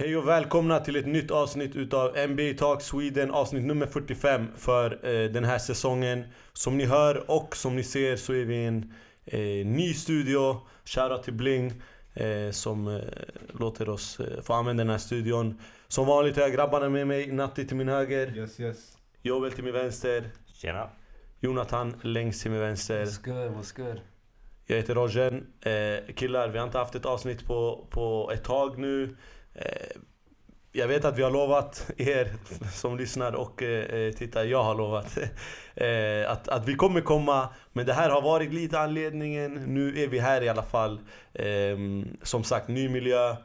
Hej och välkomna till ett nytt avsnitt utav NBA Talk Sweden, avsnitt nummer 45 för eh, den här säsongen. Som ni hör och som ni ser så är vi i en eh, ny studio. Shoutout till Bling eh, som eh, låter oss eh, få använda den här studion. Som vanligt har jag grabbarna med mig, Natti till min höger, Yes, yes. Joel till min vänster, Tjena. Jonathan längst till min vänster. What's good, what's good? Jag heter Roger. Eh, killar, vi har inte haft ett avsnitt på, på ett tag nu. Eh, jag vet att vi har lovat er som lyssnar och eh, tittar, jag har lovat eh, att, att vi kommer komma. Men det här har varit lite anledningen. Nu är vi här i alla fall. Eh, som sagt, ny miljö.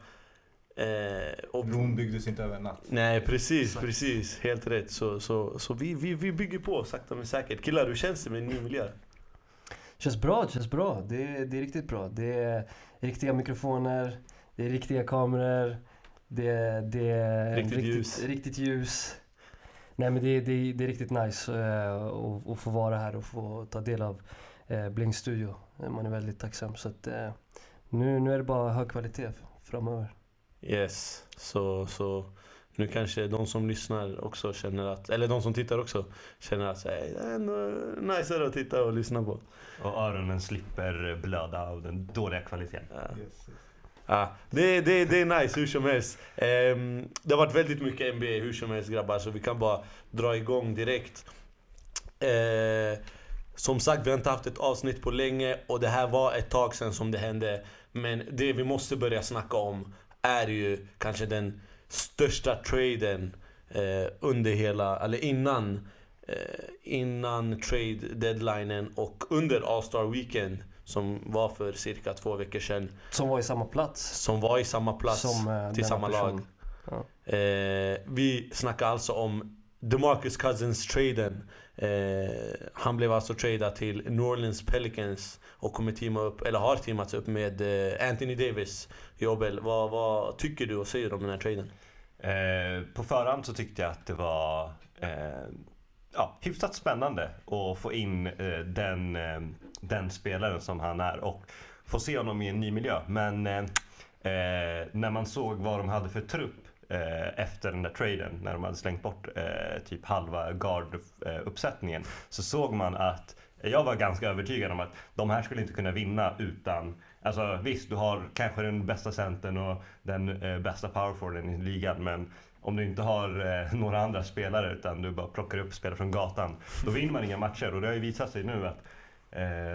Eh, och, Rom byggdes inte över en natt. Nej precis, precis. Helt rätt. Så, så, så vi, vi, vi bygger på sakta men säkert. Killar, hur känns det med en ny miljö? Känns bra, känns bra. Det, det är riktigt bra. Det är riktiga mikrofoner, det är riktiga kameror, det, det är Riktigt riktigt, ljus. riktigt ljus. Nej men det, det, det är riktigt nice uh, att, att få vara här och få ta del av uh, Blings studio. Man är väldigt tacksam. Så att, eh, nu, nu är det bara hög kvalitet framöver. Yes, så, så nu kanske de som lyssnar också känner att, eller de som tittar också känner att "Hey, det är ändå niceare att titta och lyssna på. Och öronen slipper blöda av den dåliga kvaliteten. Ja. Yes, yes. Ja, det, det, det är nice hur som helst. Ehm, det har varit väldigt mycket NBA hur som helst grabbar, så vi kan bara dra igång direkt. Eh, som sagt, vi har inte haft ett avsnitt på länge och det här var ett tag sedan som det hände. Men det vi måste börja snacka om är ju kanske den största traden eh, under hela, eller innan, eh, innan trade deadlinen och under All-Star Weekend som var för cirka två veckor sedan. Som var i samma plats. Som var i samma plats Som, eh, till samma person. lag. Ja. Eh, vi snackar alltså om DeMarcus Cousins-traden. Eh, han blev alltså tradad till New Orleans Pelicans och kommer teama upp, eller har teamats upp med eh, Anthony Davis. Jobbel, vad, vad tycker du och säger du om den här traden? Eh, på förhand så tyckte jag att det var eh, ja, hyfsat spännande att få in eh, den, eh, den spelaren som han är och få se honom i en ny miljö. Men eh, eh, när man såg vad de hade för trupp eh, efter den där traden, när de hade slängt bort eh, typ halva guard-uppsättningen, så såg man att jag var ganska övertygad om att de här skulle inte kunna vinna utan Alltså visst, du har kanske den bästa centern och den eh, bästa powerforwarden i ligan men om du inte har eh, några andra spelare utan du bara plockar upp spelare från gatan då vinner man inga matcher och det har ju visat sig nu att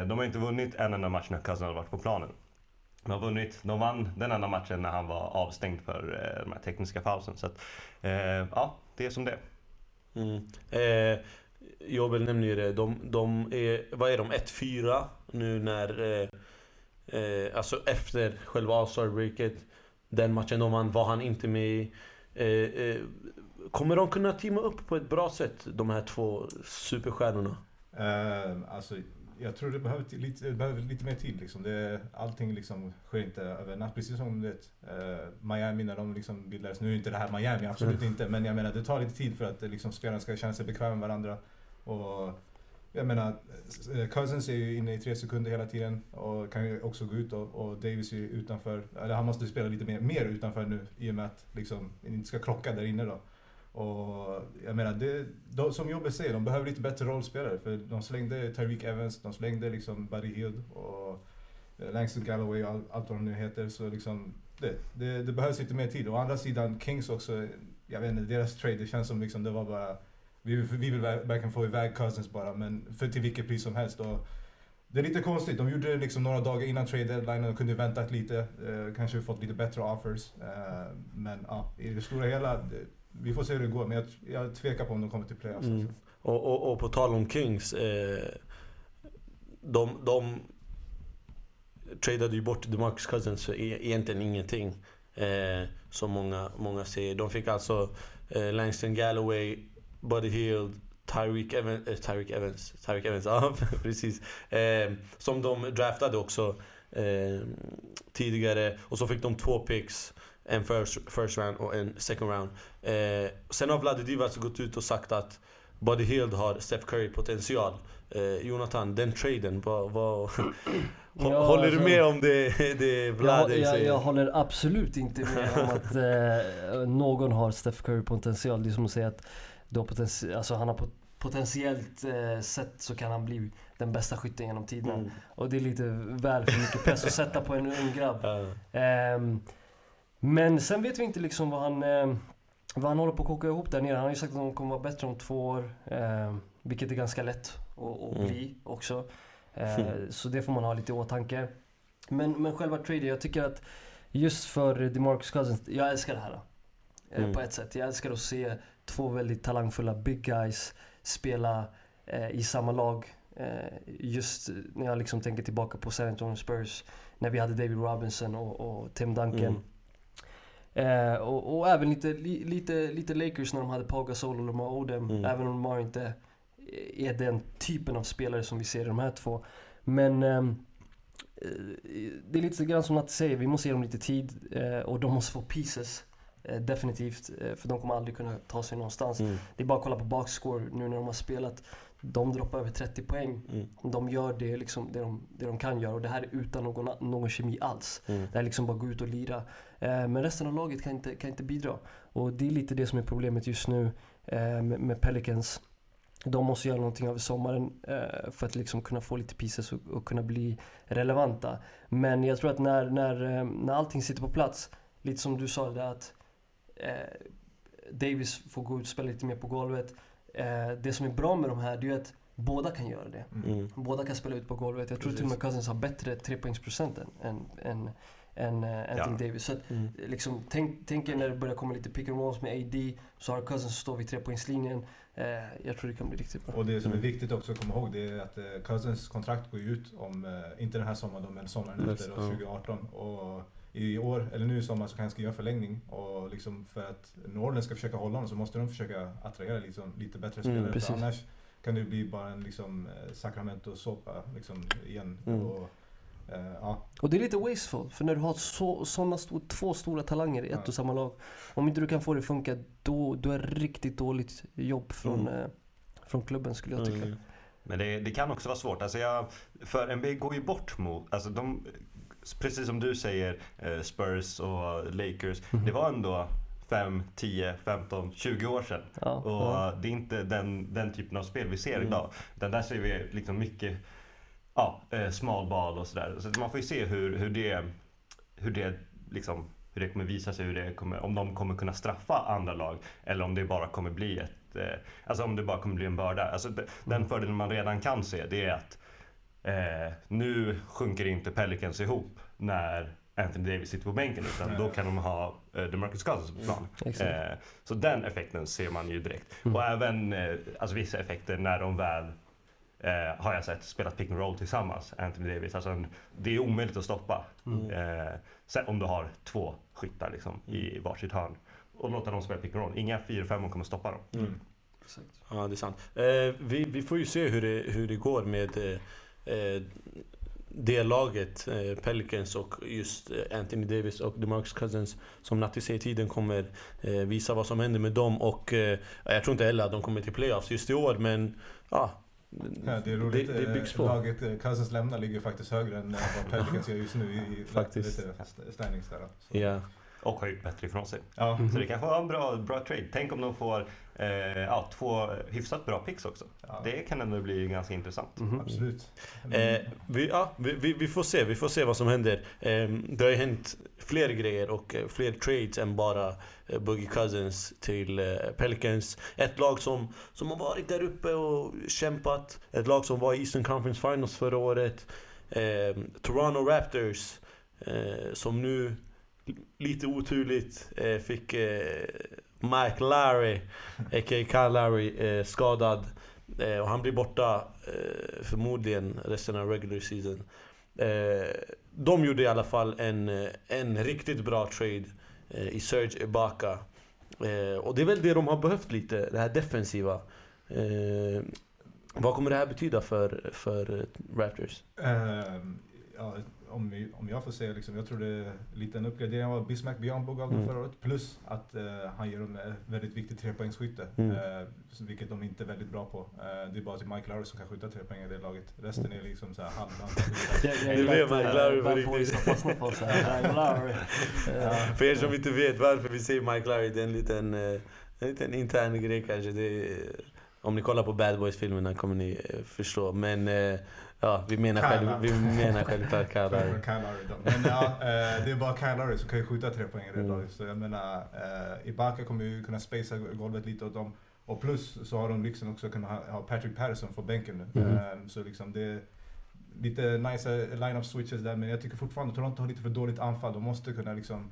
de har inte vunnit en enda match när Cousin har varit på planen. De har vunnit, de vann den enda matchen när han var avstängd för eh, de här tekniska pausen. Så att, eh, ja, det är som det är. Mm. Eh, Jobbel nämner ju det. De, de är, vad är de? 1-4 nu när... Eh, eh, alltså efter själva All-Star-breaket. Den matchen de vann var han inte med i. Eh, eh, kommer de kunna teama upp på ett bra sätt, de här två superstjärnorna? Eh, alltså, jag tror det behöver, lite, det behöver lite mer tid. Liksom. Det, allting liksom sker inte över en natt. Precis som vet, eh, Miami när de liksom bildades. Nu är inte det här Miami, absolut inte. Men jag menar, det tar lite tid för att liksom, spelarna ska känna sig bekväma med varandra. Och, jag menar, eh, Cousins är ju inne i tre sekunder hela tiden och kan ju också gå ut och, och Davis är ju utanför. Eller han måste spela lite mer, mer utanför nu i och med att liksom, inte ska krocka där inne då. Och jag menar, det, de, som Jobbe säger, de behöver lite bättre rollspelare. För de slängde Tyreek Evans, de slängde liksom Buddy Hield och eh, Langston Galloway och all, allt vad de nu heter. Så liksom, det, det, det behövs lite mer tid. Å andra sidan, Kings också, jag vet inte, deras trade, det känns som liksom det var bara... Vi, vi vill verkligen få iväg Cousins bara, men för till vilket pris som helst. Och det är lite konstigt, de gjorde det liksom några dagar innan trade deadline och kunde väntat lite. Eh, kanske fått lite bättre offers. Eh, men ja, i det stora hela, det, vi får se hur det går. Men jag, jag tvekar på om de kommer till playoffs. Mm. alltså. Och, och, och på tal om Kings. Eh, de, de tradade ju bort DeMarcus Cousins för e- egentligen ingenting. Eh, som många, många säger. De fick alltså eh, Langston Galloway, Buddy Hield, Tyreek Evans, eh, Tyreek Evans, Tyreek Evans, ja precis. Eh, som de draftade också eh, tidigare. Och så fick de två picks. En first, first round och en second round. Eh, sen har Vlade Divac gått ut och sagt att Buddy Hield har Steph Curry potential. Eh, Jonathan, den traden, vad... vad Ja, håller du alltså- med om det, det Vlade jag, jag, säger? jag håller absolut inte med om att eh, någon har Steph Curry potential. Det är som att säga att du har potential, alltså han har pot potentiellt eh, sett så kan han bli den bästa skytten genom tiderna. Mm. Och det är lite väl för mycket press att sätta på en ung grabb. Ja. Ehm, men sen vet vi inte liksom vad han, ehm, vad han håller på att koka ihop där nere. Han har ju sagt att de kommer vara bättre om två år. ehm, vilket är ganska lätt att, att Mm. bli också. Ehm, så det får man ha lite i åtanke. Men, men själva traden, jag tycker att just för DeMarcus Cousins, jag älskar det här. eh, Mm. På ett sätt. Jag älskar att se två väldigt talangfulla big guys spela eh, i samma lag. Eh, just när jag liksom tänker tillbaka på San Antonio Spurs. När vi hade David Robinson och, och Tim Duncan. Mm. Eh, och, och även lite, li, lite, lite Lakers när de hade Paul Gasol och Lamar Odom. Mm. Även om Lamar inte är den typen av spelare som vi ser i de här två. Men ehm, eh, det är lite grann som Natte säger, vi måste ge dem lite tid eh, och de måste få pieces. Eh, definitivt, eh, för de kommer aldrig kunna ta sig någonstans. Mm. Det är bara att kolla på boxscore nu när de har spelat. De droppar över 30 poäng. Mm. De gör det, liksom, det, de, det de kan göra och det här är utan någon, någon kemi alls. Mm. Det är liksom bara gå ut och lira. Eh, men resten av laget kan inte, kan inte bidra. Och det är lite det som är problemet just nu eh, med, med Pelicans. De måste göra någonting över sommaren eh, för att liksom kunna få lite pieces och, och kunna bli relevanta. Men jag tror att när, när, eh, när allting sitter på plats, lite som du sa det att eh, Davis får gå ut och spela lite mer på golvet. Eh, det som är bra med de här, det är att båda kan göra det. Mm. Båda kan spela ut på golvet. Jag tror till och med Cousins har bättre trepoängsprocent än, än, än, än eh, Anthony Davis. Så att, Mm. liksom, tänk, tänk er när det börjar komma lite pick and rolls med AD. Så har Cousins som står vid trepoängslinjen. Eh, jag tror det kan bli riktigt bra. Och det som är Mm. viktigt också att komma ihåg det är att eh, Cousins kontrakt går ut om, eh, inte den här sommaren men sommaren efter, då, ja. 2018. Och i år, eller nu i sommar, så kan han skriva förlängning. Och liksom för att New Orleans ska försöka hålla honom så måste de försöka attrahera liksom, lite bättre Mm, spelare. precis. för annars kan det bli bara en liksom, eh, Sacramento-såpa liksom, igen. Mm. Och, eh, ja, Och det är lite wasteful. För när du har så, såna stor, två stora talanger i ett Ja. och samma lag. Om inte du kan få det att funka, då, då är det riktigt dåligt jobb från, Mm. eh, från klubben skulle jag tycka. Mm. Men det, det kan också vara svårt. Alltså jag, för NBA går ju bort mot, alltså de, precis som du säger, eh, Spurs och Lakers. Mhm. Det var ändå 5, 10, 15, 20 år sedan. Ja, Och ja. det är inte den, den typen av spel vi ser Mm. idag. Utan där ser vi liksom mycket ja, eh, smal bal och sådär. Så man får ju se hur, hur det, hur det liksom hur det kommer visa sig, hur det kommer, om de kommer kunna straffa andra lag eller om det bara kommer bli ett, eh, alltså om det bara kommer bli en börda. Alltså de- den Mm. fördelen man redan kan se det är att eh, nu sjunker inte Pelicans ihop när Anthony Davis sitter på bänken utan då kan de ha eh, DeMarcus Cousins på plan. Exakt. Eh, så den effekten ser man ju direkt. Mm. Och även eh, alltså vissa effekter när de väl eh, har jag sett spelat pick and roll tillsammans, Anthony Davis. Alltså en, det är omöjligt att stoppa. Mm. Eh, sen om du har två skyttar liksom, i varsitt hörn. Och låta dem spela pick and roll. Inga 4-5 kommer stoppa dem. Mm. Ja, det är sant. Eh, vi, vi får ju se hur det, hur det går med eh, det laget, eh, Pelicans och just eh, Anthony Davis och DeMarcus Cousins. Som Natti säger, tiden kommer eh, visa vad som händer med dem. Och eh, jag tror inte heller att de kommer till playoffs just i år, men ja. Ja, det är roligt. Det, det byggs på. Laget eh, Cousins lämnar ligger faktiskt högre än vad Pelicans gör just nu i, Faktiskt. lite st- standings där. då. Så, Ja. Och har gjort bättre ifrån sig. ja. Mm. Så det kanske var en bra, bra trade. Tänk om de får eh, ja, två hyfsat bra picks också. Ja. Det kan ändå bli ganska intressant. Mhm. Absolut. Eh, vi, ja, vi, vi, vi får se, vi får se vad som händer. Eh, det har ju hänt fler grejer och eh, fler trades än bara eh, Boogie Cousins till eh, Pelicans. Ett lag som, som har varit där uppe och kämpat. Ett lag som var i Eastern Conference Finals förra året. Eh, Toronto Raptors eh, som nu lite oturligt eh, fick eh, Mike Larry, a.k.a. Kyle Larry, eh, skadad. Eh, och han blir borta eh, förmodligen resten av regular season. Eh, de gjorde i alla fall en, eh, en riktigt bra trade eh, i Serge Ibaka. Eh, och det är väl det de har behövt lite, det här defensiva. Eh, vad kommer det här betyda för, för Raptors? Ehm, ja, om, vi, om jag får säga, liksom, jag tror det är lite en uppgradering av Bismack Björnbo gav dem Mm. förra året. Plus att eh, han ger dem ett väldigt viktigt trepoängsskytte. Mm. Eh, vilket de inte är väldigt bra på. Eh, det är bara till Mike Lowry som kan skjuta tre poäng i det laget. Resten är liksom så här halvdant. Det blev Mike Lowry på riktigt. För er som inte vet varför vi säger Mike Larry, det är en liten, eh, en liten intern grej kanske. Det är, om ni kollar på Bad Boys-filmerna kommer ni eh, förstå. Men eh, ja, vi menar, själv, vi menar självklart då. Men ja, eh, det är bara Lowry som kan ju skjuta tre poäng det Mm. Så jag menar, eh, Ibaka kommer ju kunna spacea golvet lite åt dem. Och plus så har de liksom också kunnat ha, ha Patrick Patterson från bänken nu. Mm. Eh, så liksom det är lite nice line-up switches där. Men jag tycker fortfarande Toronto har lite för dåligt anfall. De måste kunna liksom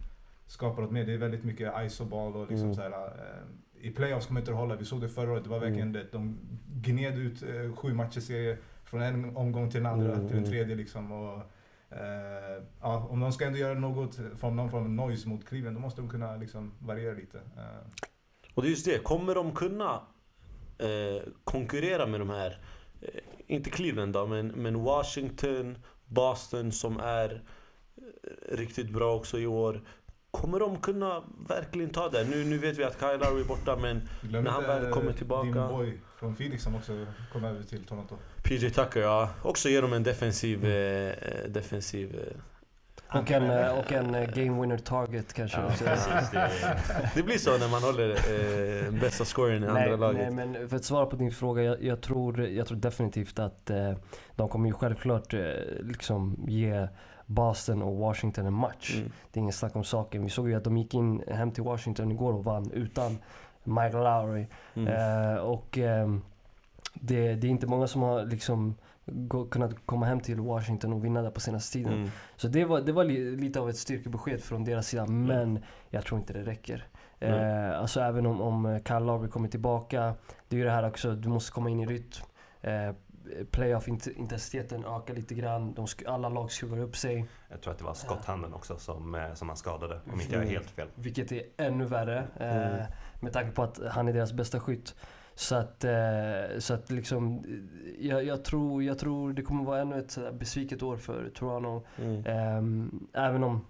skapa något mer. Det är väldigt mycket iso-ball och liksom Mm. så här, eh, I playoffs kommer inte att hålla. Vi såg det förra året. Det var verkligen det. De gned ut eh, sju matcher serie från en omgång till den andra, Mm, till den mm. tredje liksom. Och, eh, ja, om de ska ändå göra något från någon form av noise mot Cleveland, då måste de kunna liksom variera lite. Eh, Och det är just det, kommer de kunna eh, konkurrera med de här, eh, inte Cleveland då, men, men Washington, Boston som är eh, riktigt bra också i år. Kommer de kunna verkligen ta det? Nu, nu vet vi att Kyle Lowry är borta men glöm När han inte väl kommer tillbaka. din boy från Phoenix som också kom över till Toronto. PJ Tucker, ja. Också ger dem en defensiv... Eh, eh, defensiv eh. Och en, eh, och en eh, game winner target kanske. Ja, också. precis. Det Det blir så när man håller eh, bästa scoren i andra nej, laget. nej, men för att svara på din fråga. Jag, jag, tror, jag tror definitivt att eh, de kommer ju självklart eh, liksom ge Boston och Washington en match. Mm. Det är ingen snack om saken. Vi såg ju att de gick in hem till Washington igår och vann utan Mike Lowry. Mm. Eh, och ehm, det, det är inte många som har liksom gå, kunnat komma hem till Washington och vinna där på senaste tiden. Mm. Så det var, det var li, lite av ett styrkebesked från deras sida, men jag tror inte det räcker. Eh, alltså även om, om Kyle Lowry kommer tillbaka, det är ju det här också, du måste komma in i rytm. Eh, Playoff-intensiteten ökar lite grann, de alla lag skruvar upp sig. jag tror att det var skotthanden också som, eh, som han skadade, om inte jag är helt fel. Vilket är ännu värre eh, Mm. med tanke på att han är deras bästa skytt. Så att, eh, så att liksom, jag, jag, tror, jag tror det kommer vara ännu ett besviket år för Toronto. Mm. Ehm, även om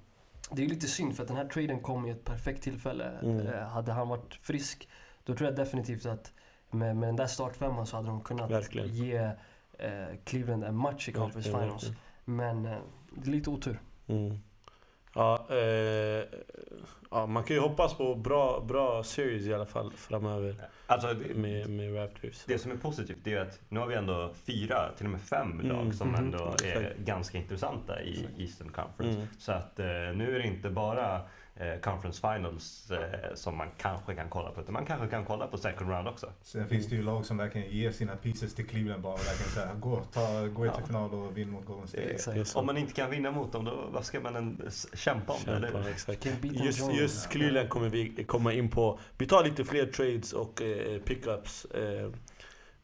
det är lite synd för att den här traden kom i ett perfekt tillfälle. Mm. Eh, hade han varit frisk, då tror jag definitivt att med, med den där startfemman så hade de kunnat Verkligen. ge eh, Cleveland en match i Conference Finals. Men eh, det är lite otur. Mm. Ja, eh, ja, man kan ju hoppas på bra, bra series i alla fall framöver Alltså, det, med, med Raptors. det som är positivt det är att nu har vi ändå fyra, till och med fem Mm. lag som Mhm. ändå är Exakt. ganska intressanta i Eastern Conference. Mm. Så att eh, nu är det inte bara Conference Finals eh, som man kanske kan kolla på, utan man kanske kan kolla på second round också. Sen finns det ju lag som verkligen ger sina pieces till Cleveland bara och verkligen säga gå, ta, gå till Ja. final och vinn mot Golden State. Exakt. Om man inte kan vinna mot dem, då vad ska man ens kämpa om? Eller? Kämpa, exakt. Beat them Just, just Cleveland kommer vi komma in på. Vi tar lite fler trades och eh, pickups. Eh,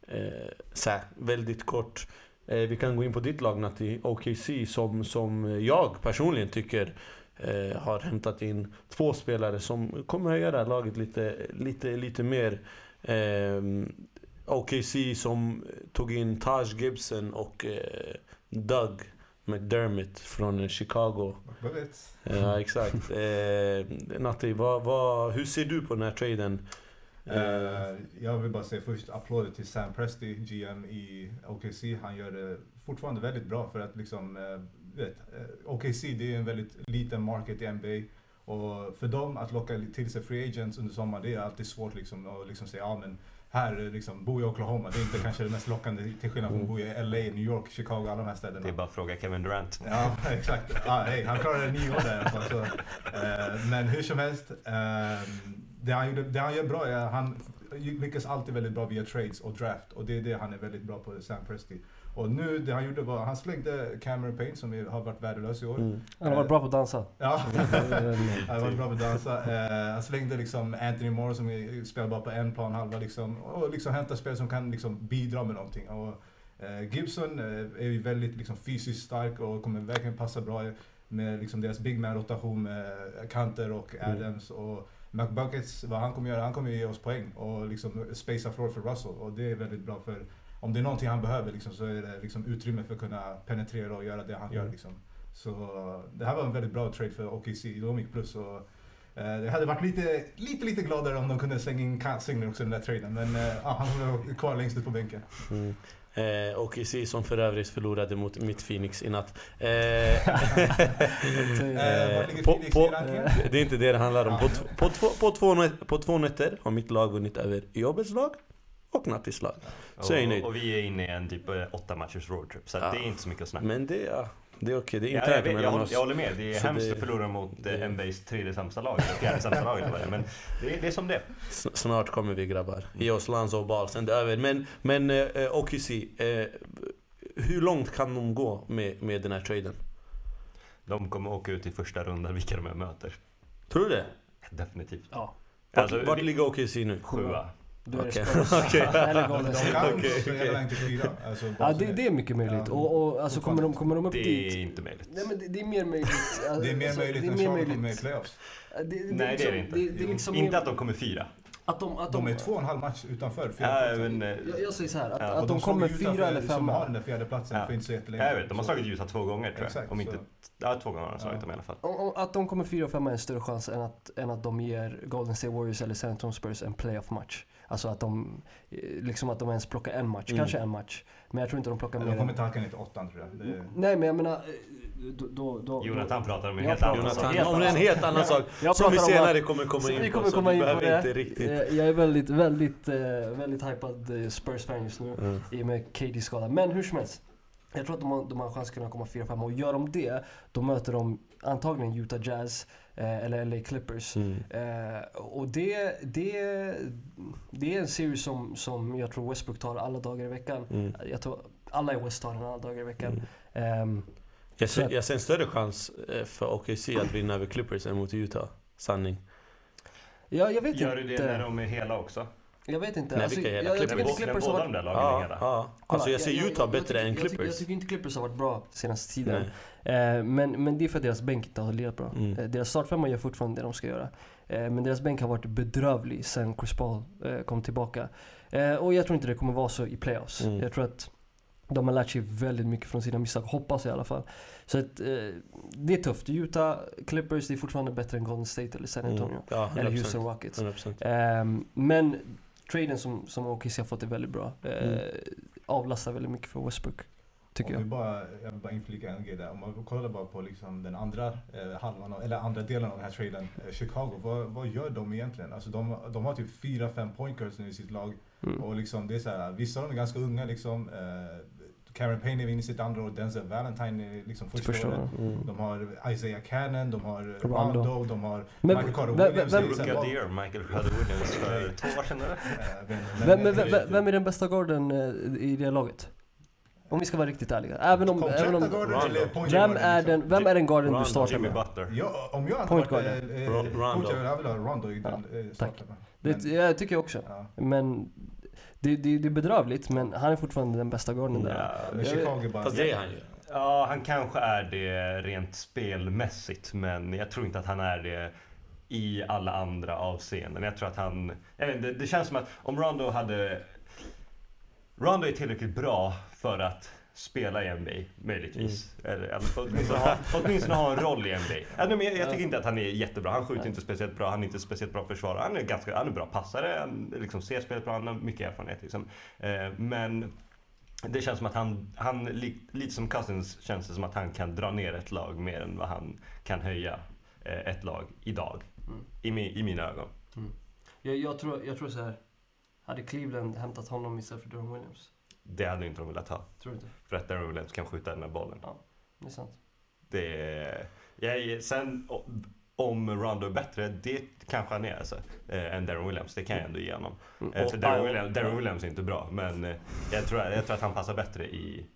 eh, så här, väldigt kort. Eh, vi kan gå in på ditt lag Natti, OKC, som, som jag personligen tycker eh, har hämtat in två spelare som kommer höja det här laget lite, lite, lite mer. Eh, OKC som tog in Taj Gibson och eh, Doug McDermott från Chicago. Bullets. Ja, exakt. Eh, Natti, vad, vad, hur ser du på den här traden? Eh, jag vill bara säga först applåder till Sam Presti, GM i OKC. Han gör det fortfarande väldigt bra för att liksom, eh, vet, eh, OKC det är en väldigt liten market i NBA. Och för dem att locka till sig free agents under sommaren, det är alltid svårt liksom att liksom säga ja men här liksom, bo i Oklahoma, det är inte kanske det mest lockande till skillnad från att bo i LA, New York, Chicago, alla de här städerna. Det är bara att fråga Kevin Durant. Ja, exakt. Ah, hey, han klarade nio år där fall. Så, eh, men hur som helst, eh, det, han gjorde, det han gör bra är att han lyckas alltid väldigt bra via trades och draft. Och det är det han är väldigt bra på, Sam Presti. Och nu, det han gjorde var, han slängde Cameron Payne som är- har varit värdelös i år. Mm. Han har varit bra på att dansa. Ja, han var bra på att dansa. Eh, han slängde liksom Anthony Moore som är- spelar bara på en plan halva liksom. Och liksom hämta spel som kan liksom bidra med någonting. Och, eh, Gibson eh, är ju väldigt liksom fysiskt stark och kommer verkligen passa bra med liksom deras big man rotation med Kanter och Mm. Adams. Och McBuckets, vad han kommer göra, han kommer ge oss poäng och liksom spacea floor för Russell. Och det är väldigt bra för om det är någonting han behöver liksom, så är det liksom utrymme för att kunna penetrera och göra det han gör. Mm. Liksom. Så det här var en väldigt bra trade för OKC. De gick plus. Och, eh, det hade varit lite, lite, lite gladare om de kunde slänga in Kazing också i den där traden. Men eh, ja, han var kvar längst ut på bänken. Mm. Eh, och IC som för övrigt förlorade mot mitt Phoenix i natt. Eh, Eh, på- det är inte det det handlar om. På, på, två, på, två, på två nätter har mitt lag vunnit över jobbets lag och Nattis lag. Så jag är nöjd. Och, och vi är inne i en typ eh, åtta matchers roadtrip. Så Ja. det är inte så mycket att snacka Men det, ja, det är okej, det är Ja, jag, vet, jag, mellan håller, oss. jag håller med. Det är Så hemskt det- att förlora mot det- det... NBA's tredje sämsta lag, fjärde sämsta lag. Men det är, det är som det Snart kommer vi grabbar. Ge oss Lanzo och Ball, sen det är över. Men, men eh, OKC, eh, hur långt kan de gå med, med den här traden? De kommer åka ut i första rundan vilka de möter. Tror du det? Definitivt. Ja, Vart, Alltså, vart vi- ligger OKC nu? Sjua. Då är det Spurs. okej. Eller Golden De kan Okej, spela rank till fyra. Alltså, Ja, det, det är mycket möjligt. Och, och alltså, kommer, de, kommer de upp Det är dit... inte möjligt. Nej men det, det är mer möjligt. Det är mer Alltså, möjligt det är än mer kommer i möjligt. playoffs. Det, det, Nej det är det liksom- inte. Det, det är liksom inte mer- att de kommer fyra. att de, att de, De är två och en halv match utanför platser. men, eh, jag, jag säger så här, att, Ja, att Och de, slog kommer fyra eller Som har femma. den där fjärde platsen Ja. för inte så jättelänge. jag vet, de har slagit Utah två gånger tror jag. Exakt, Om inte, ja, två gånger har de slagit Ja. dem i alla fall. Om- om- Att de kommer fyra och femma är en större chans än att, än att de ger Golden State Warriors eller San Antonio Spurs en playoff-match. Alltså att de, eh, liksom att de ens plockar en match, Mm. kanske en match. Men jag tror inte de plockar De mer kommer än... inte halka ner till åttan tror jag. Det, Nej men jag menar, eh, då... då, då Jonathan pratar om en helt annan om- sak. Om en helt annan sak. Som vi senare att- kommer komma in vi på. kommer Så komma in på behöver det. inte riktigt... Eh, Jag är väldigt, väldigt, väldigt hypad Spurs-fan just nu. Mm. i och med KDs skada. Men hur som helst. Jag tror att de har, de har chans att kunna komma 4-5 och gör de det, då möter de antagligen Utah Jazz eh, eller LA Clippers. Mm. Eh, och det, det, det är en serie som, som jag tror Westbrook tar alla dagar i veckan. Mm. Jag tror alla i West tar den alla dagar i veckan. Mm. Ehm, Jag, ser, att- jag ser en större chans eh, för OKC att vinna över Clippers än mot Utah. Sanning. ja, jag vet Gör du inte. det när de är hela också? Jag vet inte. Nej, Alltså, vilka jag, jag Clippers? tycker Clippers har båda varit... Ja, ja. Alltså jag ser Utah bättre än jag tycker, Clippers. jag tycker inte Clippers har varit bra senaste tiden. Eh, men, men det är för att deras bänk inte har legat bra. Mm. Eh, deras startfemma gör fortfarande det de ska göra. Eh, men deras bänk har varit bedrövlig sen Chris Paul eh, kom tillbaka. Eh, och jag tror inte det kommer vara så i playoffs. Mm. Jag tror att de har lärt sig väldigt mycket från sina misstag, hoppas jag i alla fall. Så att, eh, det är tufft. Utah Clippers det är fortfarande bättre än Golden State eller San Antonio. Mm. Ja, Eller 100%. Houston Rockets. 100%. Ehm, men traden som, som OKC har fått är väldigt bra. Eh, Mm. Avlastar väldigt mycket för Westbrook. Tycker vi jag. bara, jag vill bara inflika en grej där. Om man kollar bara på liksom den andra eh, halvan, av, eller andra delen av den här traden, eh, Chicago, vad, vad gör de egentligen? Alltså de, de har typ fyra, fem point guards nu i sitt lag. Mm. Och liksom, det är så här, vissa av dem är ganska unga liksom. Eh, Karen Payne är inne i sitt andra år, Denzel Valentine är liksom första, Första året. Mm. De har Isaiah Cannon, de har Rondo. Rondo, de har Men Michael Carter vem- Williams. vem- vad- the year, Michael Carter Williams för två år sedan eller? eh, vem- Vem, vem, vem- vem är den bästa garden eh, i det laget? Om vi ska vara riktigt ärliga. Även om... Även om vem, är liksom? den, vem är den garden du Rondo. startar Jimmy med? Butler. Ja, om jag hade Point varit guard, eh, Ron- Rondo. coach, jag vill ha Rondo i Ja, starten. Det, jag tycker jag också. ja. Men det, det, det är bedrövligt, men han är fortfarande den bästa garden där. Ja, Men Jag- Chicago bara... Fast det är han ju. Ja, han kanske är det rent spelmässigt, men jag tror inte att han är det i alla andra avseenden. Jag tror att han... Jag vet, det, det känns som att om Rondo hade... Rondo är tillräckligt bra för att spela i NBA, möjligtvis. Eller, eller åtminstone, ha, åtminstone ha en roll i NBA. Nej, men jag, jag tycker inte att han är jättebra. Han skjuter inte speciellt bra, han är inte speciellt bra försvarare. Han är ganska han är bra passare, han liksom ser spelet bra, han har mycket erfarenhet. Liksom. Eh, men det känns som att han, han li, lite som Cousins känns det som att han kan dra ner ett lag mer än vad han kan höja eh, ett lag idag. Mm. I, mi, I mina ögon. Jag, jag, tror, jag tror så här. Hade Cleveland hämtat honom istället för Durham Williams? Det hade inte de velat ha. Tror du inte? För att Darren Williams kan skjuta den här bollen. Det är sant. Det är, jag, sen om Rondo är bättre, det kanske han är alltså, eh, än Darren Williams. Det kan jag ändå ge honom. Mm. Eh, för Darren ja, Williams, Darren Williams är inte bra, men eh, jag, tror, jag tror att han passar bättre i,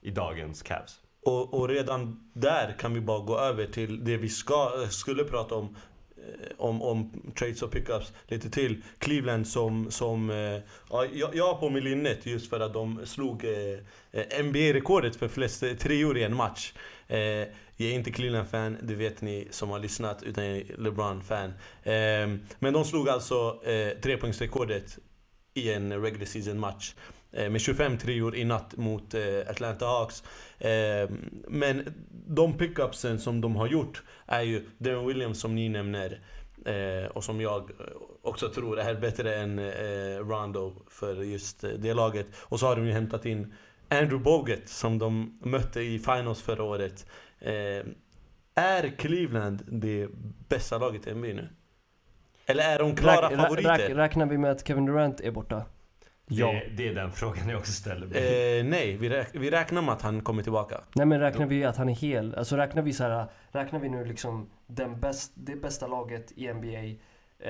i dagens Cavs. Och, och redan där kan vi bara gå över till det vi ska, skulle prata om. Eh, om, om trades och pickups lite till. Cleveland som, som eh, ja, jag, har på mig linnet just för att de slog eh, eh NBA-rekordet för flest treor i en match. Eh, jag är inte Cleveland-fan, det vet ni som har lyssnat, utan jag är LeBron-fan. Eh, men de slog alltså eh, trepoängsrekordet i en regular season match med 25 trior i natt mot eh, Atlanta Hawks. Eh, men de pickupsen som de har gjort är ju Darren Williams som ni nämner. Eh, och som jag också tror är bättre än eh, Rondo för just eh, det laget. Och så har de ju hämtat in Andrew Bogut som de mötte i finals förra året. Eh, är Cleveland det bästa laget i NBA nu? Eller är de klara favoriter? räk- räknar vi med att Kevin Durant är borta? Ja. Det, det är den frågan jag också ställer mig. Eh, nej, vi, räk- vi räknar med att han kommer tillbaka. Nej men räknar vi att han är hel? Alltså räknar vi så här, räknar vi nu liksom den bäst, det bästa laget i NBA,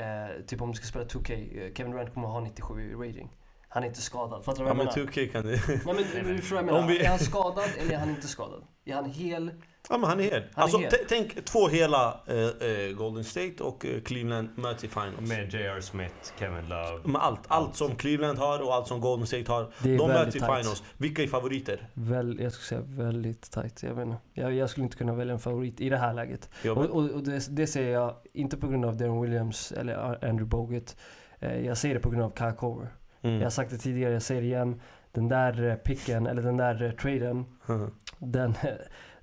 eh, typ om vi ska spela 2K, eh, Kevin Durant kommer ha 97 i rating. Han är inte skadad. Fattar du Ja vad men jag menar? 2K kan det... Nej men du förstår vad jag menar. Om vi- Är han skadad eller är han inte skadad? Är han hel? Ja men han är hel. Han är alltså hel. tänk två hela eh, eh, Golden State och eh, Cleveland möts i finals. Med J.R. Smith, Kevin Love. Med allt, allt som Cleveland har och allt som Golden State har. De möts väldigt i tight. finals. Vilka är favoriter? Väl, jag skulle säga väldigt tight. Jag. Jag, jag skulle inte kunna välja en favorit i det här läget. Och, och, och det, det säger jag inte på grund av Darren Williams eller Andrew Bogut. Eh, jag säger det på grund av Kyle Korver. mm. Jag har sagt det tidigare, jag säger det igen. Den där picken, eller den där traden, Mhm, den,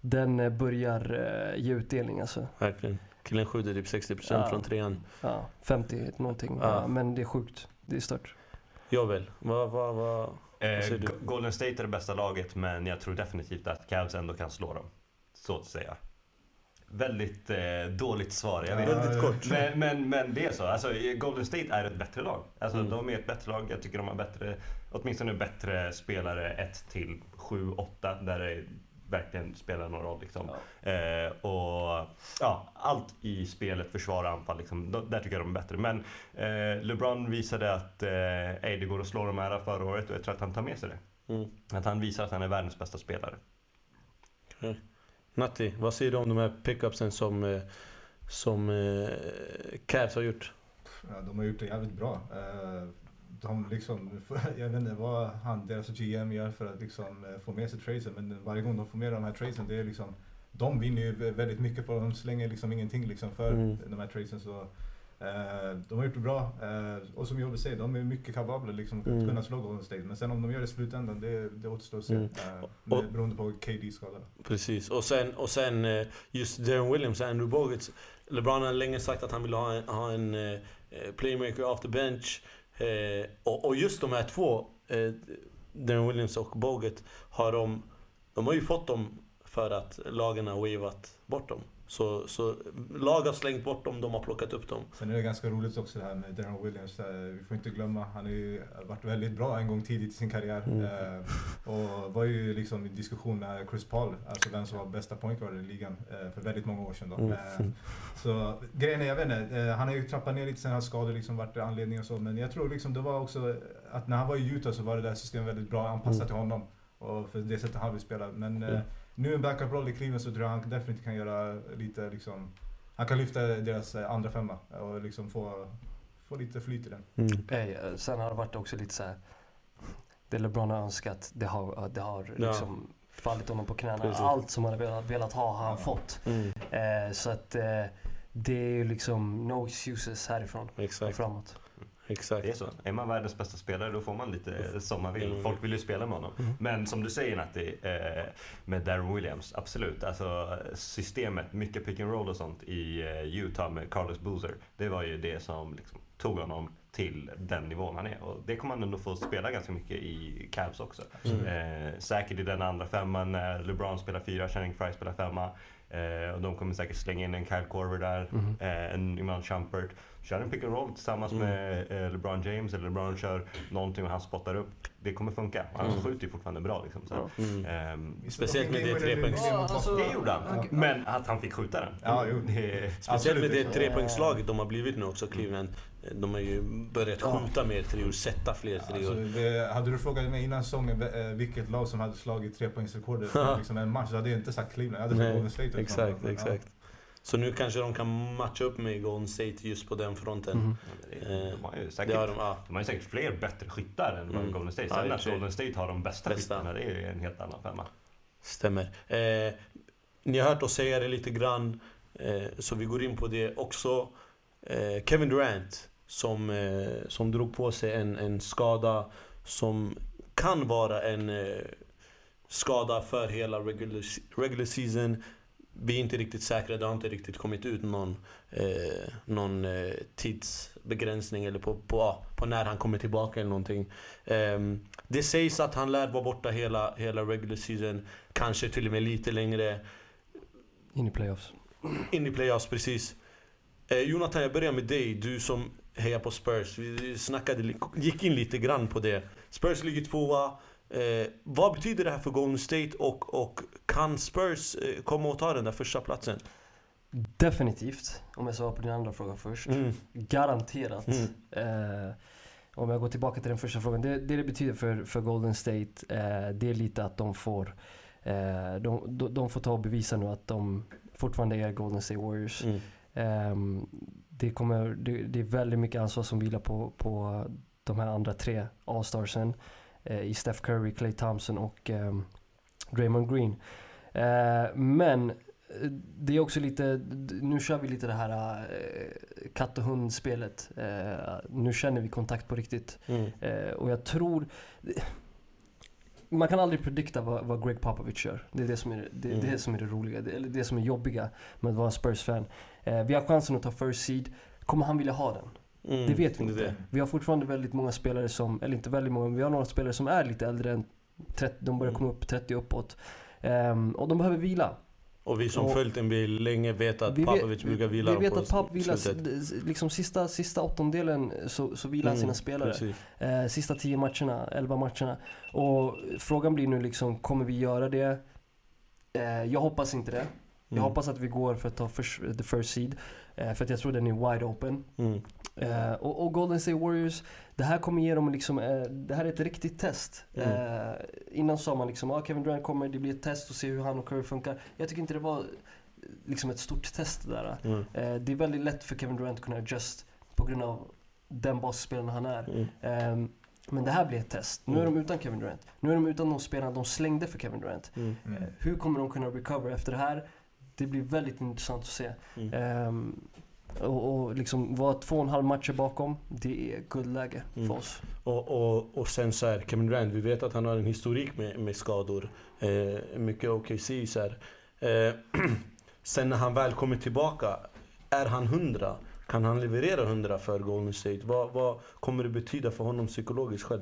den eh, börjar eh, ge utdelning alltså. Verkligen. Killen skjuter typ 60% Ja. från trean. Ja, 50 någonting. Ja. Ja, men det är sjukt. Det är stört. Jag väl. Vad, vad, vad? Eh? Go- Golden State är det bästa laget men jag tror definitivt att Cavs ändå kan slå dem. Så att säga. Väldigt eh, dåligt svar, jag vet. Ja, Väldigt kort. Men, men, men det är så. Alltså, Golden State är ett bättre lag. Alltså, Mm. De är ett bättre lag. Jag tycker de har bättre, åtminstone bättre spelare 1 till 7, 8 där det verkligen spelar någon roll. Liksom. Eh, och ja, allt i spelet, försvar och anfall, liksom, då- där tycker jag de är bättre. Men eh, LeBron visade att eh, det går att slå de här förra året och jag tror att han tar med sig det. Mm. Att han visar att han är världens bästa spelare. Natti, vad säger du om de här pickupsen som, eh, som eh, Cavs har gjort? Ja, de har gjort det jävligt bra. De liksom, jag vet inte vad han, deras GM gör för att liksom eh, få med sig tradesen, men varje gång de får med de här tradesen, det är liksom de vinner ju väldigt mycket på de slänger liksom ingenting liksom för Mm. de här tradesen. Så, eh, de har gjort det bra. Eh, och som Jobbe säger, de är mycket kapabla liksom för att Mm. kunna slå Golden State. Men sen om de gör det i slutändan, det, det återstår att se. Mm. Eh, med, beroende på KD skada. Precis. Och sen, och sen eh, just Darren Williams och Andrew Bogut. LeBron har länge sagt att han vill ha en, ha en eh, playmaker off the bench. Eh, och, och just de här två, eh, Darren Williams och Bogut, har de, de har ju fått dem för att lagen har wavat bort dem. Så, så lag har slängt bort dem, de har plockat upp dem. Sen är det ganska roligt också det här med Darren Williams. Vi får inte glömma, han har ju varit väldigt bra en gång tidigt i sin karriär. Mm. Eh, och var ju liksom i diskussion med Chris Paul, alltså vem som var bästa pointguarden i ligan eh, för väldigt många år sedan. Då. Mm. Eh, så grejen är, jag vet inte, han har ju trappat ner lite sen hans skador liksom varit anledningen och så. Men jag tror liksom det var också att när han var i Utah så var det där systemet väldigt bra anpassat Mm. till honom. Och för det sättet han vill spela. Men Mm. Nu en backup-roll i Cleveland så tror jag han definitivt kan göra lite liksom han kan lyfta deras eh, andra femma och liksom få, få lite flyt i den. Mm. Nej, eh, sen har det varit också lite så här. Det LeBron har önskat, det har, det har Ja. liksom fallit honom på knäna. Precis. Allt som han har velat, velat ha har han Ja. fått. Mm. Eh, så att eh, det är ju liksom no excuses härifrån och Exakt, framåt. Exakt. Det är så. Är man världens bästa spelare då får man lite som man vill. Mm. Folk vill ju spela med honom. Mm. Men som du säger Natti, eh, med Darren Williams, absolut. Alltså systemet, mycket pick and roll och sånt i eh, Utah med Carlos Boozer. Det var ju det som liksom, tog honom till den nivån han är. Och det kommer han ändå få spela ganska mycket i Cavs också. Mm. Eh, säkert i den andra femman när LeBron spelar fyra, Channing Frye spelar femma. Eh, och de kommer säkert slänga in en Kyle Korver där, Mhm. eh, en Iman Shumpert. Kör en pick and roll tillsammans Mm. med eh, LeBron James eller LeBron kör någonting och han spottar upp. Det kommer funka. Han Mm. skjuter ju fortfarande bra liksom. Så. Mm. Ehm, Speciellt med det trepoängs- Ja, alltså- det gjorde han. Ja. Men att han fick skjuta den. Ja, jo. Det, Speciellt med det trepoängslaget de har blivit nu också, Cleveland. De har ju börjat Ja. skjuta mer treor, sätta fler Alltså, treor. det, hade du frågat mig innan säsongen eh, vilket lag som hade slagit trepoängsrekordet liksom en match så hade jag inte sagt Cleveland. Jag hade sagt Golden State. Exakt, exakt. Så nu kanske de kan matcha upp med Golden State just på den fronten. Mhm. de, har ju säkert, har de, ja. de har ju säkert fler bättre skyttar än Mm. Golden State. Ja, Sen och att. Golden State har de bästa, Bästa. skyttarna, det är ju en helt annan femma. Stämmer. Eh, ni har hört oss säga det lite grann, eh, så vi går in på det också. Eh, Kevin Durant, som, eh, som drog på sig en, en skada som kan vara en eh, skada för hela regular, regular season. Vi är inte riktigt säkra, det har inte riktigt kommit ut någon, eh, någon eh, tidsbegränsning eller på, på, på när han kommer tillbaka eller någonting. Ehm, det sägs att han lär vara borta hela, hela regular season, kanske till och med lite längre. In i playoffs. In i playoffs, precis. Eh, Jonathan, jag börjar med dig. Du som hejar på Spurs. Vi snackade, gick in lite grann på det. Spurs ligger tvåa. Eh, vad betyder det här för Golden State och, och kan Spurs eh, komma och ta den där första platsen? Definitivt, om jag svarar på din andra fråga först. Mm. Garanterat. Mm. Eh, om jag går tillbaka till den första frågan. Det det, det betyder för, för Golden State, eh, det är lite att de får, eh, de, de, de får ta och bevisa nu att de fortfarande är Golden State Warriors. Mm. Ehm, det, kommer, det, det är väldigt mycket ansvar som vilar på, på de här andra tre All-starsen. Eh, I Steph Curry, Klay Thompson och ehm, Draymond Green. Eh, men eh, det är också lite, nu kör vi lite det här eh, katt och hundspelet. Nu känner vi kontakt på riktigt. Mm. Och jag tror... Man kan aldrig predikta vad, vad Greg Popovich gör. Det är det som är det, Mm. det, som är det roliga, det, eller det som är jobbiga med att vara en Spurs-fan. Eh, vi har chansen att ta first seed. Kommer han vilja ha den? Mm. Det vet vi inte. det. Vi har fortfarande väldigt många spelare som, eller inte väldigt många, men vi har några spelare som är lite äldre än 30, de börjar Mm. komma upp 30 uppåt. Ehm, och de behöver vila. Och vi som Och- följt NBA länge vet att Vi Papovic brukar vila Vi vet att Pop vilar, liksom sista, sista åttondelen så, så vilar han Mm, sina spelare. Eh, sista 10 matcherna, 11 matcherna. Och frågan blir nu liksom, kommer vi göra det? Eh, jag hoppas inte det. Jag Mm. hoppas att vi går för att ta first, the first seed. Eh, för att jag tror den är wide open. Mm. Eh, och, och Golden State Warriors, det här kommer ge dem liksom, eh, det här är ett riktigt test. Mm. Eh, innan sa man liksom, ah, Kevin Durant kommer, det blir ett test och se hur han och Curry funkar. Jag tycker inte det var eh, liksom ett stort test där. Mm. Eh, det är väldigt lätt för Kevin Durant att kunna adjust på grund av den basspelaren han är. Mm. Ehm, men det här blir ett test. Nu är de utan Kevin Durant. Nu är de utan de spelarna de slängde för Kevin Durant. Mm. Mm. Eh, hur kommer de kunna recover efter det här? Det blir väldigt intressant att se. Mm. Ehm, och, och liksom vara två och en halv matcher bakom, det är guldläge Mm. för oss. Och, och, och sen så här, Kevin Durant, vi vet att han har en historik med, med skador. Eh, mycket OKC så här. Eh, sen när han väl kommer tillbaka, är han hundra? Kan han leverera hundra för Golden State? Vad, vad kommer det betyda för honom psykologiskt själv?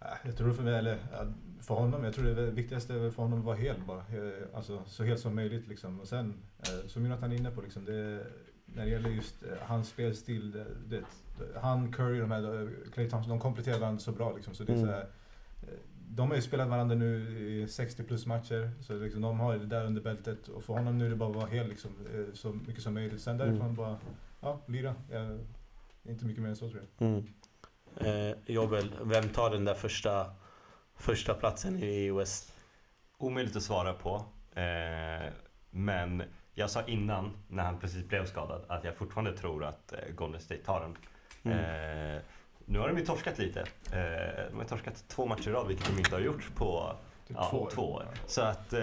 Äh, Jag tror för mig, eller för honom, jag tror det viktigaste är för honom att vara hel bara. Eh, Alltså så helt som möjligt liksom. Och sen, eh, som Jonathan är inne på liksom, det, när det gäller just eh, hans spelstil, det, det, han, Curry, de här, Klay Thompson, de kompletterar varandra så bra liksom. Så det är Mm. så här, de har ju spelat varandra nu i 60 plus matcher, så liksom, de har det där under bältet. Och för honom nu är det bara att vara hel liksom, så mycket som möjligt. Sen därifrån Mm. bara, ja, lira. Ja, inte mycket mer än så tror jag. Mm. Eh, Jobbel, vem tar den där första, första platsen i West? Omöjligt att svara på. Eh, men jag sa innan, när han precis blev skadad, att jag fortfarande tror att eh, Golden State tar den. Mm. Eh, nu har de ju torskat lite. Eh, de har torskat två matcher i rad, vilket de inte har gjort på Typ ja, två två, år. år. Så att, eh,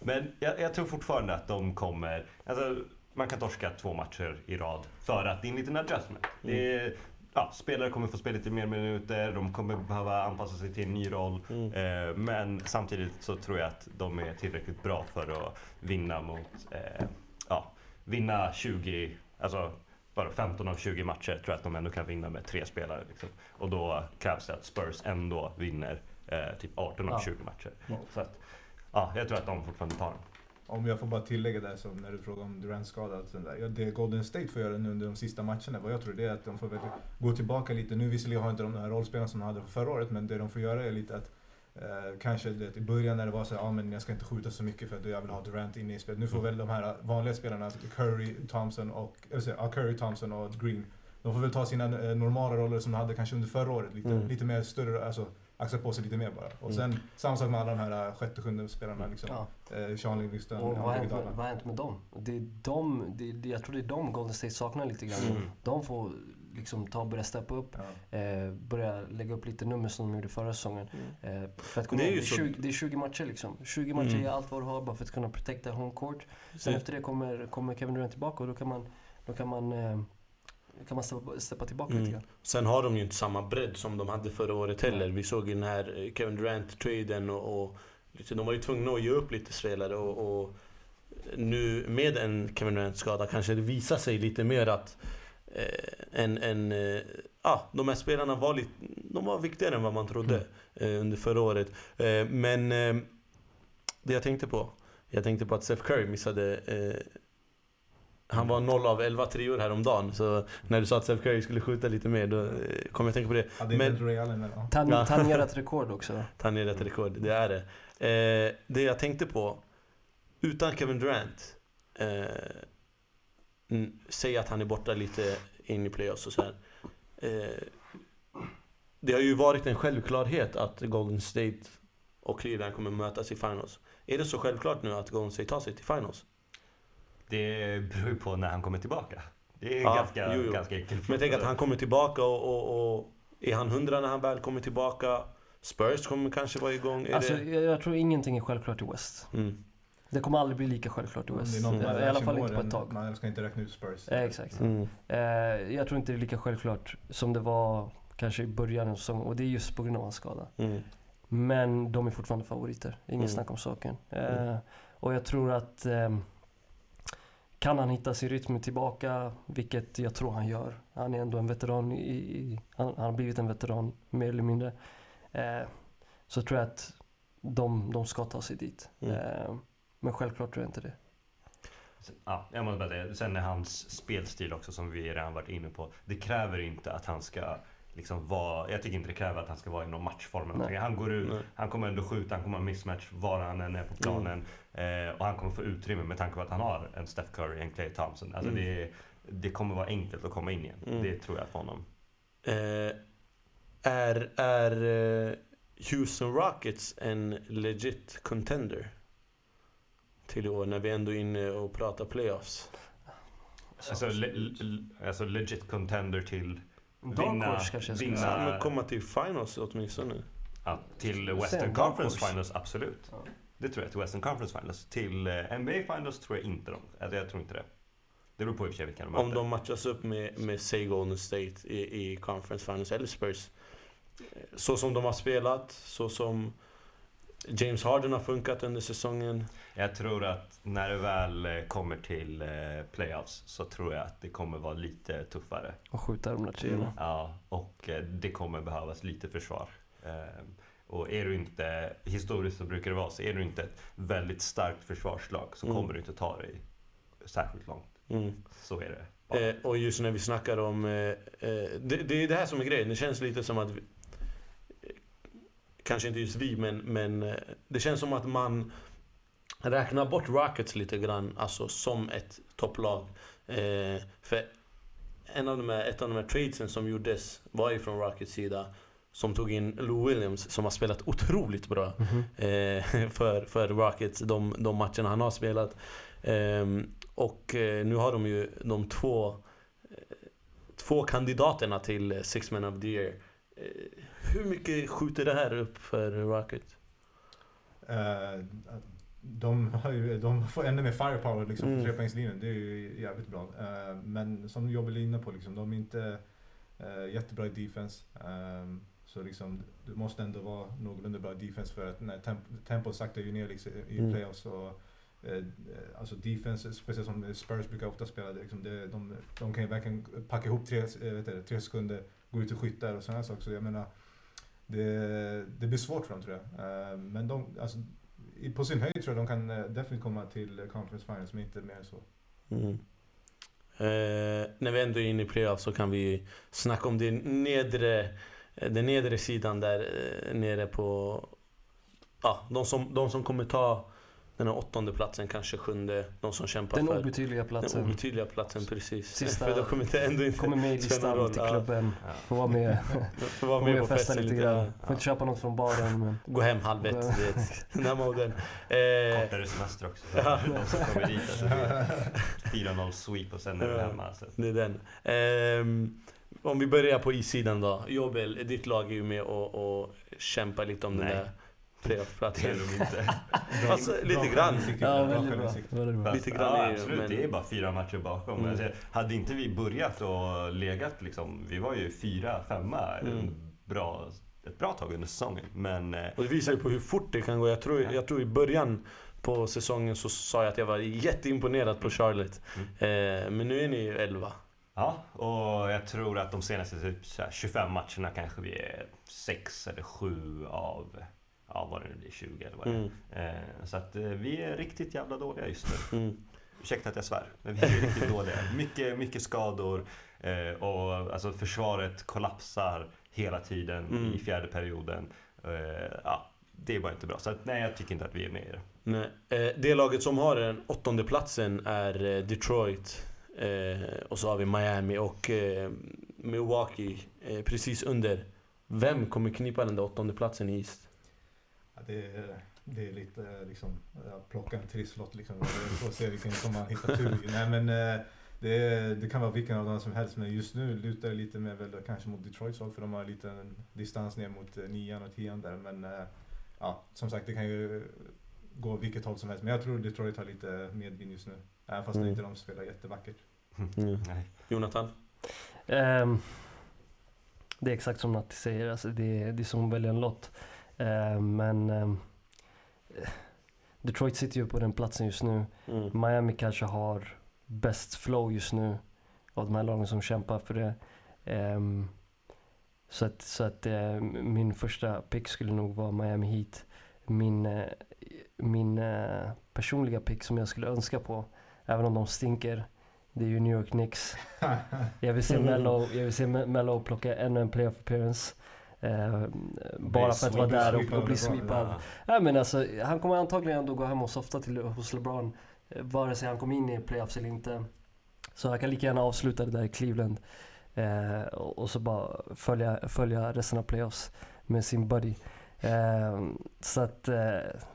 men jag, jag tror fortfarande att de kommer... Alltså, man kan torska två matcher i rad för att det är en liten adjustment. Det är, ja, spelare kommer få spela lite mer minuter, de kommer behöva anpassa sig till en ny roll. Mm. Eh, men samtidigt så tror jag att de är tillräckligt bra för att vinna mot, eh, ja, vinna 20, alltså bara 15 av 20 matcher tror jag att de ändå kan vinna med tre spelare. Liksom. Och då krävs det att Spurs ändå vinner eh, typ 18 av Ja. 20 matcher. Ja. Så att, ja, jag tror att de fortfarande tar den. Om jag får bara tillägga där som när du frågar om Durant skada. och sånt där. Ja, det Golden State får göra nu under de sista matcherna, vad jag tror det är att de får gå tillbaka lite. Nu visserligen har inte de här rollspelarna som de hade förra året, men det de får göra är lite att eh, kanske det, i början när det var så här, ja men jag ska inte skjuta så mycket för att jag vill ha Durant inne i spelet. Nu får väl de här vanliga spelarna, Curry, Thompson och, eller, Curry, Thompson och Green, de får väl ta sina eh, normala roller som de hade kanske under förra året. Lite, Mm. lite mer större, alltså axla på sig lite mer bara. Och sen samma sak med alla de här eh, sjätte, sjunde spelarna liksom. Ja. Eh, Sean Livingston, Och vad har hänt med, Iguodala. vad har hänt med dem? Det är de, det, det, jag tror det är de Golden State saknar lite grann. Mm. De får liksom ta börja steppa upp. Ja. Eh, börja lägga upp lite nummer som de gjorde förra säsongen. Eh, för att Det är ju det, är så- 20, det är 20 matcher liksom. 20 matcher Mm. är allt vad du har bara för att kunna protecta home court. Sen Mm. efter det kommer, kommer Kevin Durant tillbaka och då kan man, då kan man eh, kan man steppa, steppa tillbaka Mm. lite grann. Sen har de ju inte samma bredd som de hade förra året heller. Vi såg ju den här eh, Kevin Durant-traden och, och de var ju tvungna att ge upp lite spelare och, och nu med en Kevin Durant-skada kanske det visar sig lite mer att eh, en, en, eh, ja, de här spelarna var, lite, de var viktigare än vad man trodde eh, under förra året. Eh, men eh, det jag tänkte på, jag tänkte på att Steph Curry missade han var 0 av 11 trior häromdagen, så när du sa att Steph Curry skulle skjuta lite mer då eh, kom jag att tänka på det. Men- inte Ray Allen men ja. Tan, Ja. Tangerar ett rekord också. Ta ner ett rekord, det är det. Eh, det jag tänkte på, utan Kevin Durant, eh, säg att han är borta lite in i playoffs och så här. Eh, det har ju varit en självklarhet att Golden State och Cleveland kommer mötas i finals. Är det så självklart nu att Golden State tar sig till finals? Det beror ju på när han kommer tillbaka. Det är Ja, ganska, jo, jo. ganska enkelt. Men tänk att han kommer tillbaka och, och, och är han hundra när han väl kommer tillbaka? Spurs kommer kanske vara igång. Är Alltså, det... jag, tror ingenting är självklart i West. Mm. Det kommer aldrig bli lika självklart i West. någon I alla fall inte på ett tag. Man ska inte räkna ut Spurs. Eh, exakt. Mm. Eh, jag tror inte det är lika självklart som det var kanske i början av säsongen. Och det är just på grund av hans skada. Mm. Men de är fortfarande favoriter. Ingen Mm. snack om saken. Mm. Eh, och jag tror att ehm, kan han hitta sin rytm tillbaka, vilket jag tror han gör. Han är ändå en veteran. I, i, han, han har blivit en veteran mer eller mindre. Eh, så tror jag att de, de ska ta sig dit. Mm. Eh, men självklart tror jag inte det. Ja, jag måste bara säga, sen är hans spelstil också som vi redan varit inne på. Det kräver inte att han ska liksom vara, jag tycker inte det kräver att han ska vara i någon matchform eller någonting. Han går ut, Nej. han kommer ändå skjuta, han kommer ha mismatch var han än är på planen. Eh, och han kommer få utrymme med tanke på att han har en Steph Curry, en Clay Thompson. Alltså Mm. det, det kommer vara enkelt att komma in igen. Mm. Det tror jag för honom. Eh, är är eh, Houston Rockets en legit contender? Till i år när vi ändå är inne och pratar playoffs. Alltså, le, le, alltså legit contender till Dark vinna- kanske vinna- men komma till finals åtminstone. Ja, till Western en Conference. Finals, absolut. Ja. Det tror jag, till Western Conference Finals. Till eh, NBA Finals tror jag inte de. Alltså, jag tror inte det. Det beror på i och för sig vilka de Om möter. de matchas upp med, med say Golden State i, i conference finals eller Spurs. Så som de har spelat, så som James Harden har funkat under säsongen. Jag tror att när det väl eh, kommer till eh, playoffs så tror jag att det kommer vara lite tuffare. Och skjuta de där treorna. Mm. Ja, och eh, det kommer behövas lite försvar. Eh, och är du inte, historiskt så brukar det vara så, är du inte ett väldigt starkt försvarslag så Mm. kommer du inte ta dig särskilt långt. Mm. Så är det. Eh, och just när vi snackar om... Eh, eh, det, det är det här som är grejen. Det känns lite som att... Vi, kanske inte just vi, men, men eh, det känns som att man räknar bort Rockets lite grann, alltså som ett topplag. Eh, för en av de här, ett av de här tradesen som gjordes var ju från Rockets sida. Som tog in Lou Williams som har spelat otroligt bra Mhm. eh, för, för Rockets, de, de matcherna han har spelat. Ehm, och eh, nu har de ju de två, eh, två kandidaterna till eh, Six Men of the Year. Hur mycket skjuter det här upp för Rockets? Eh, de, har ju, de får ännu mer firepower liksom, Mm. på trepoängslinjen. Det är ju jävligt bra. Eh, men som Jobbel är inne på, liksom, de är inte eh, jättebra i defense. Eh, så liksom, du måste ändå vara någorlunda bra i defense för att när temp tempot saktar ju ner liksom, i Mm. playoffs. Och, eh, alltså defense, speciellt som Spurs brukar ofta spela, det, liksom, det, de, de kan ju verkligen packa ihop tre, vet du, tre sekunder, gå ut och skytta och sådana saker. Så jag menar, det, det blir svårt för dem tror jag. Eh, men de, alltså, på sin höjd tror jag de kan eh, definitivt komma till conference finals, men inte mer än så. Mm. Eh, när vi ändå är inne i playoff så kan vi snacka om den nedre, eh, den nedre sidan där nere på... Ja, de som, de som kommer ta den här åttonde platsen, kanske sjunde. De som kämpar Den för obetydliga den platsen. obetydliga platsen, precis. Sista- För de kommer inte ändå inte Kommer med i listan roll. till klubben. Ja. Får vara med, Får vara får med på festen lite grann. ja. Får inte köpa något från baren men... Gå hem halv ett, du vet. Den här moden. Eh, Kortare semester också. Så Ja. de som kommer dit. Alltså, det är 4-0 sweep och sen är du hemma. Så. Det är den. Ehm, om vi börjar på issidan då. Jobel, ditt lag är ju med och, och kämpar lite om Nej. den där. Playoff-plats. Det är de inte. Fast lite grann. Ja, väldigt bra. självinsikt. Väldigt bra. Lite grann ja, absolut. men- Det är bara fyra matcher bakom. Mm. Alltså, hade inte vi börjat och legat liksom, vi var ju fyra, femma Mm. bra, ett bra tag under säsongen. Men eh, Och det visar ju på hur fort det kan gå. Jag tror, Ja. jag tror i början på säsongen så sa jag att jag var jätteimponerad på Charlotte. Eh, men nu är ni ju 11. ja, och jag tror att de senaste typ, så här, 25 matcherna kanske vi är sex eller sju av Ja, vad det nu blir, 20 eller vad det är. Mm. Så att eh, vi är riktigt jävla dåliga just nu. Mm. Ursäkta att jag svär, men vi är riktigt dåliga. Mycket, mycket skador eh, och alltså försvaret kollapsar hela tiden Mm. i fjärde perioden. Ja, det är bara inte bra. Så att, nej, jag tycker inte att vi är med i det. Nej. Det laget som har den åttonde platsen är Detroit. Och så har vi Miami och Milwaukee precis under. Vem kommer knipa den där åttonde platsen i East? Det, är, det är lite eh, liksom, plocka en trisslott liksom och se vilken som man hittar tur i. Nej men eh, det, det kan vara vilken av dem som helst men just nu lutar det lite mer väl kanske mot Detroits håll för de har lite en distans ner mot eh, nian och tian där. Men ja, som sagt det kan ju gå vilket håll som helst. Men jag tror Detroit har lite medvind just nu. Även fast Mm. inte de spelar jättevackert. Mm. Nej. Jonathan? Ehm, det är exakt som Natti säger, alltså det, är- det är som att välja en lott. Ehm, men eh, Detroit sitter ju på den platsen just nu. Mm. Miami kanske har bäst flow just nu av de här lagen som kämpar för det. Ehm, så att, så att eh, min första pick skulle nog vara Miami Heat. Min, eh, min eh, personliga pick som jag skulle önska på, även om de stinker, det är ju New York Knicks. Jag vill se Mello, jag vill se Me- Mello plocka ännu en playoff appearance. Eh, bara för att vara där och, och bli sweepad. Ja. Men alltså, han kommer antagligen ändå gå hem och softa till, hos LeBron. eh, Vare sig han kommer in i playoffs eller inte. Så han kan lika gärna avsluta det där i Cleveland. Eh, och, och så bara följa, följa resten av playoffs med sin buddy. Eh, så att eh,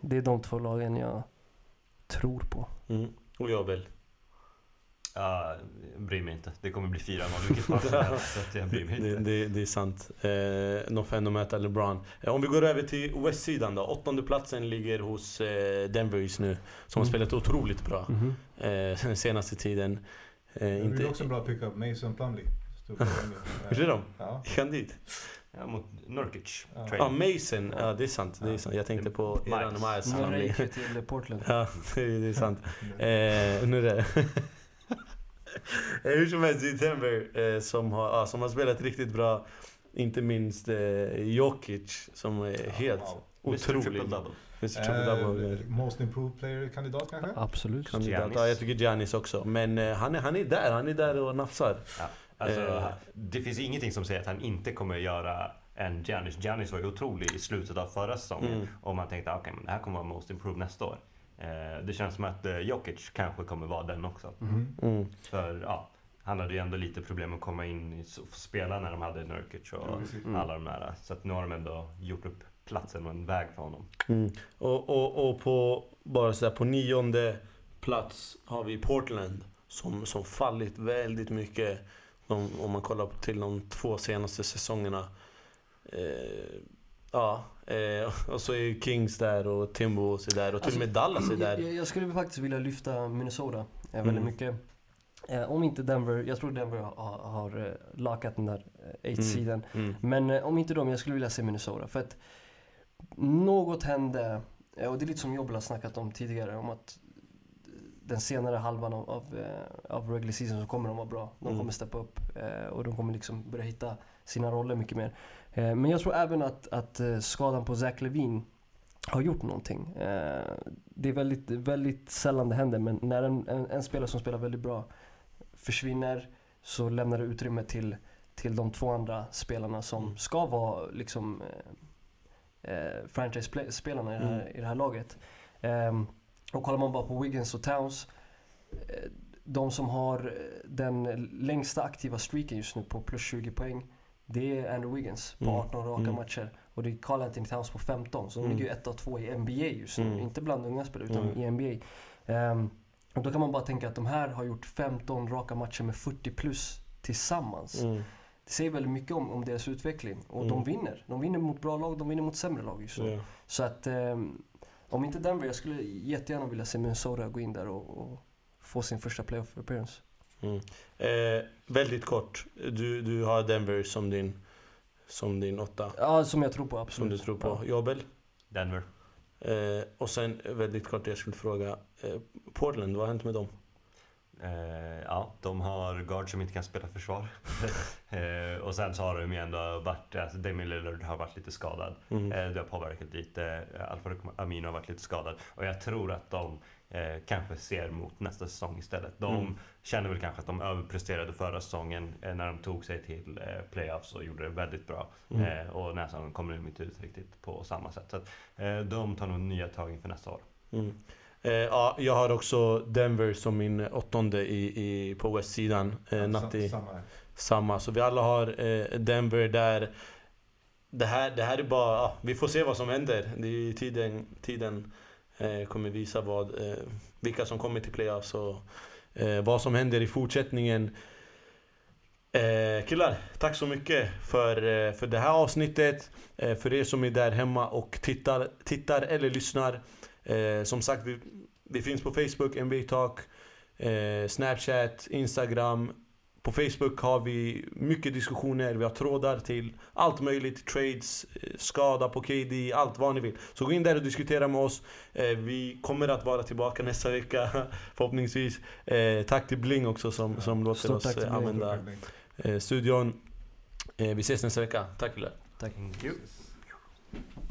det är de två lagen jag tror på. Mm. Och jag väl. Ja, jag bryr mig inte. Det kommer bli 4-0 vilket fall som helst. Så att jag bryr mig Det, inte. det, det är sant. Eh, no fan att möta LeBron. Eh, om vi går över till West-sidan då. Åttonde platsen ligger hos eh, Denver just nu. Som har Mm. spelat otroligt bra Mhm. eh, den senaste tiden. Eh, Det inte... är också en bra pickup, Mason Plumlee. Är det de? Ja. Gick han dit? Ja, mot Nurkic. Ja. Ja, Mason. Ja, det är sant. Det är sant. Jag tänkte på eran Miles. Nu Han gick till Portland. Ja, det är, det är sant. Eh, nu är det... Eh, Hur som helst, det är Denver eh, som, har, ja, som har spelat riktigt bra. Inte minst eh, Jokic som är helt wow. Otrolig. Mr. Triple-double. Eh, most improved player-kandidat kanske? Absolut. Kandidat. Ja, jag tycker Giannis också. Men eh, han, är, han är där, han är där och nafsar. Ja, alltså, Eh. Det finns ingenting som säger att han inte kommer göra en Giannis. Giannis var ju otrolig i slutet av förra säsongen. Mm. Och man tänkte att det här kommer vara most improved nästa år. Eh, det känns som att eh, Jokic kanske kommer vara den också. Mhm. Mm. För ja, han hade ju ändå lite problem att komma in och spela när de hade Nurkic och precis. alla de där. Så att nu har de ändå gjort upp platsen och en väg för honom. Mm. Och, och, och på, bara så där, på nionde plats har vi Portland. Som, som fallit väldigt mycket. De, om man kollar till de två senaste säsongerna. Eh, ja, eh, och så är Kings där och Timberwolves är där och till och med Dallas är Jag, där. jag, jag skulle faktiskt vilja lyfta Minnesota eh, väldigt Mm. mycket. Eh, om inte Denver, jag tror Denver har, har lakat den där eh, 8-sidan. Mm. Men eh, om inte dem, jag skulle vilja se Minnesota. För att något hände, och det är lite som Jobbel har snackat om tidigare, om att den senare halvan av, av, av regular season så kommer de vara bra. De Mm. kommer steppa upp och de kommer liksom börja hitta sina roller mycket mer. Eh, Men jag tror även att, att eh, skadan på Zach Levine har gjort någonting. Eh, Det är väldigt, väldigt sällan det händer men när en, en, en spelare som spelar väldigt bra försvinner så lämnar det utrymme till, till de två andra spelarna som Mm. ska vara liksom eh, eh, franchise-spelarna i, här- i det här laget. Ehm, och kollar man bara på Wiggins och Towns eh, de som har eh, den längsta aktiva streaken just nu på plus 20 poäng det är Andrew Wiggins på Mm. 18 raka Mm. matcher. Och det är Carl Anthony Towns på 15. Så de Mm. ligger ju 1 av 2 i NBA just nu. Mm. Inte bland unga spelare utan Mm. i NBA. Ehm, och då kan man bara tänka att de här har gjort 15 raka matcher med 40 plus tillsammans. Mm. det säger väldigt mycket om, om deras utveckling. Och Mm. de vinner. De vinner mot bra lag, de vinner mot sämre lag just nu. Ja. Så att ehm, om inte Denver, jag skulle jättegärna vilja se Minnesota gå in där och, och få sin första playoff appearance. Mm. Eh, väldigt kort, du, du har Denver som din, som din åtta. Ja, som jag tror på Som absolut. du tror på. Ja. Jobel? Denver. Eh, och sen väldigt kort, jag skulle fråga. Eh, Portland, vad har hänt med dem? Eh, ja, de har guard som inte kan spela försvar. eh, och sen så har de ju ändå varit, alltså Damian Lillard har varit lite skadad. Mm. Eh, det har påverkat lite. Alfred Amino har varit lite skadad. Och jag tror att de eh, kanske ser mot nästa säsong istället. De Mm. känner väl kanske att de överpresterade förra säsongen eh, när de tog sig till eh, playoffs och gjorde det väldigt bra. Mm. Eh, och säsongen kommer de inte ut riktigt på samma sätt. Så att, eh, de tar nog nya tag inför nästa år. Mm. Eh, ja, jag har också Denver som min åttonde i, i, på västsidan. Eh, Natti, Samma samma. Så vi alla har eh, Denver där. Det här, det här är bara, ja, vi får se vad som händer. Det är tiden, tiden Eh, kommer visa vad, eh, vilka som kommer till playoffs och eh, vad som händer i fortsättningen. Eh, killar, tack så mycket för, eh, för det här avsnittet. Eh, för er som är där hemma och tittar, tittar eller lyssnar. Eh, som sagt, vi, vi finns på Facebook, NBA Talk, eh, Snapchat, Instagram. På Facebook har vi mycket diskussioner, vi har trådar till allt möjligt. Trades, eh, skada på KD, allt vad ni vill. Så gå in där och diskutera med oss. Eh, vi kommer att vara tillbaka nästa vecka förhoppningsvis. Eh, tack till Bling också som, som låter Stort oss tack till Bling. använda studion. Vi ses nästa vecka. Tack killar. Tack. Thank you. Yes.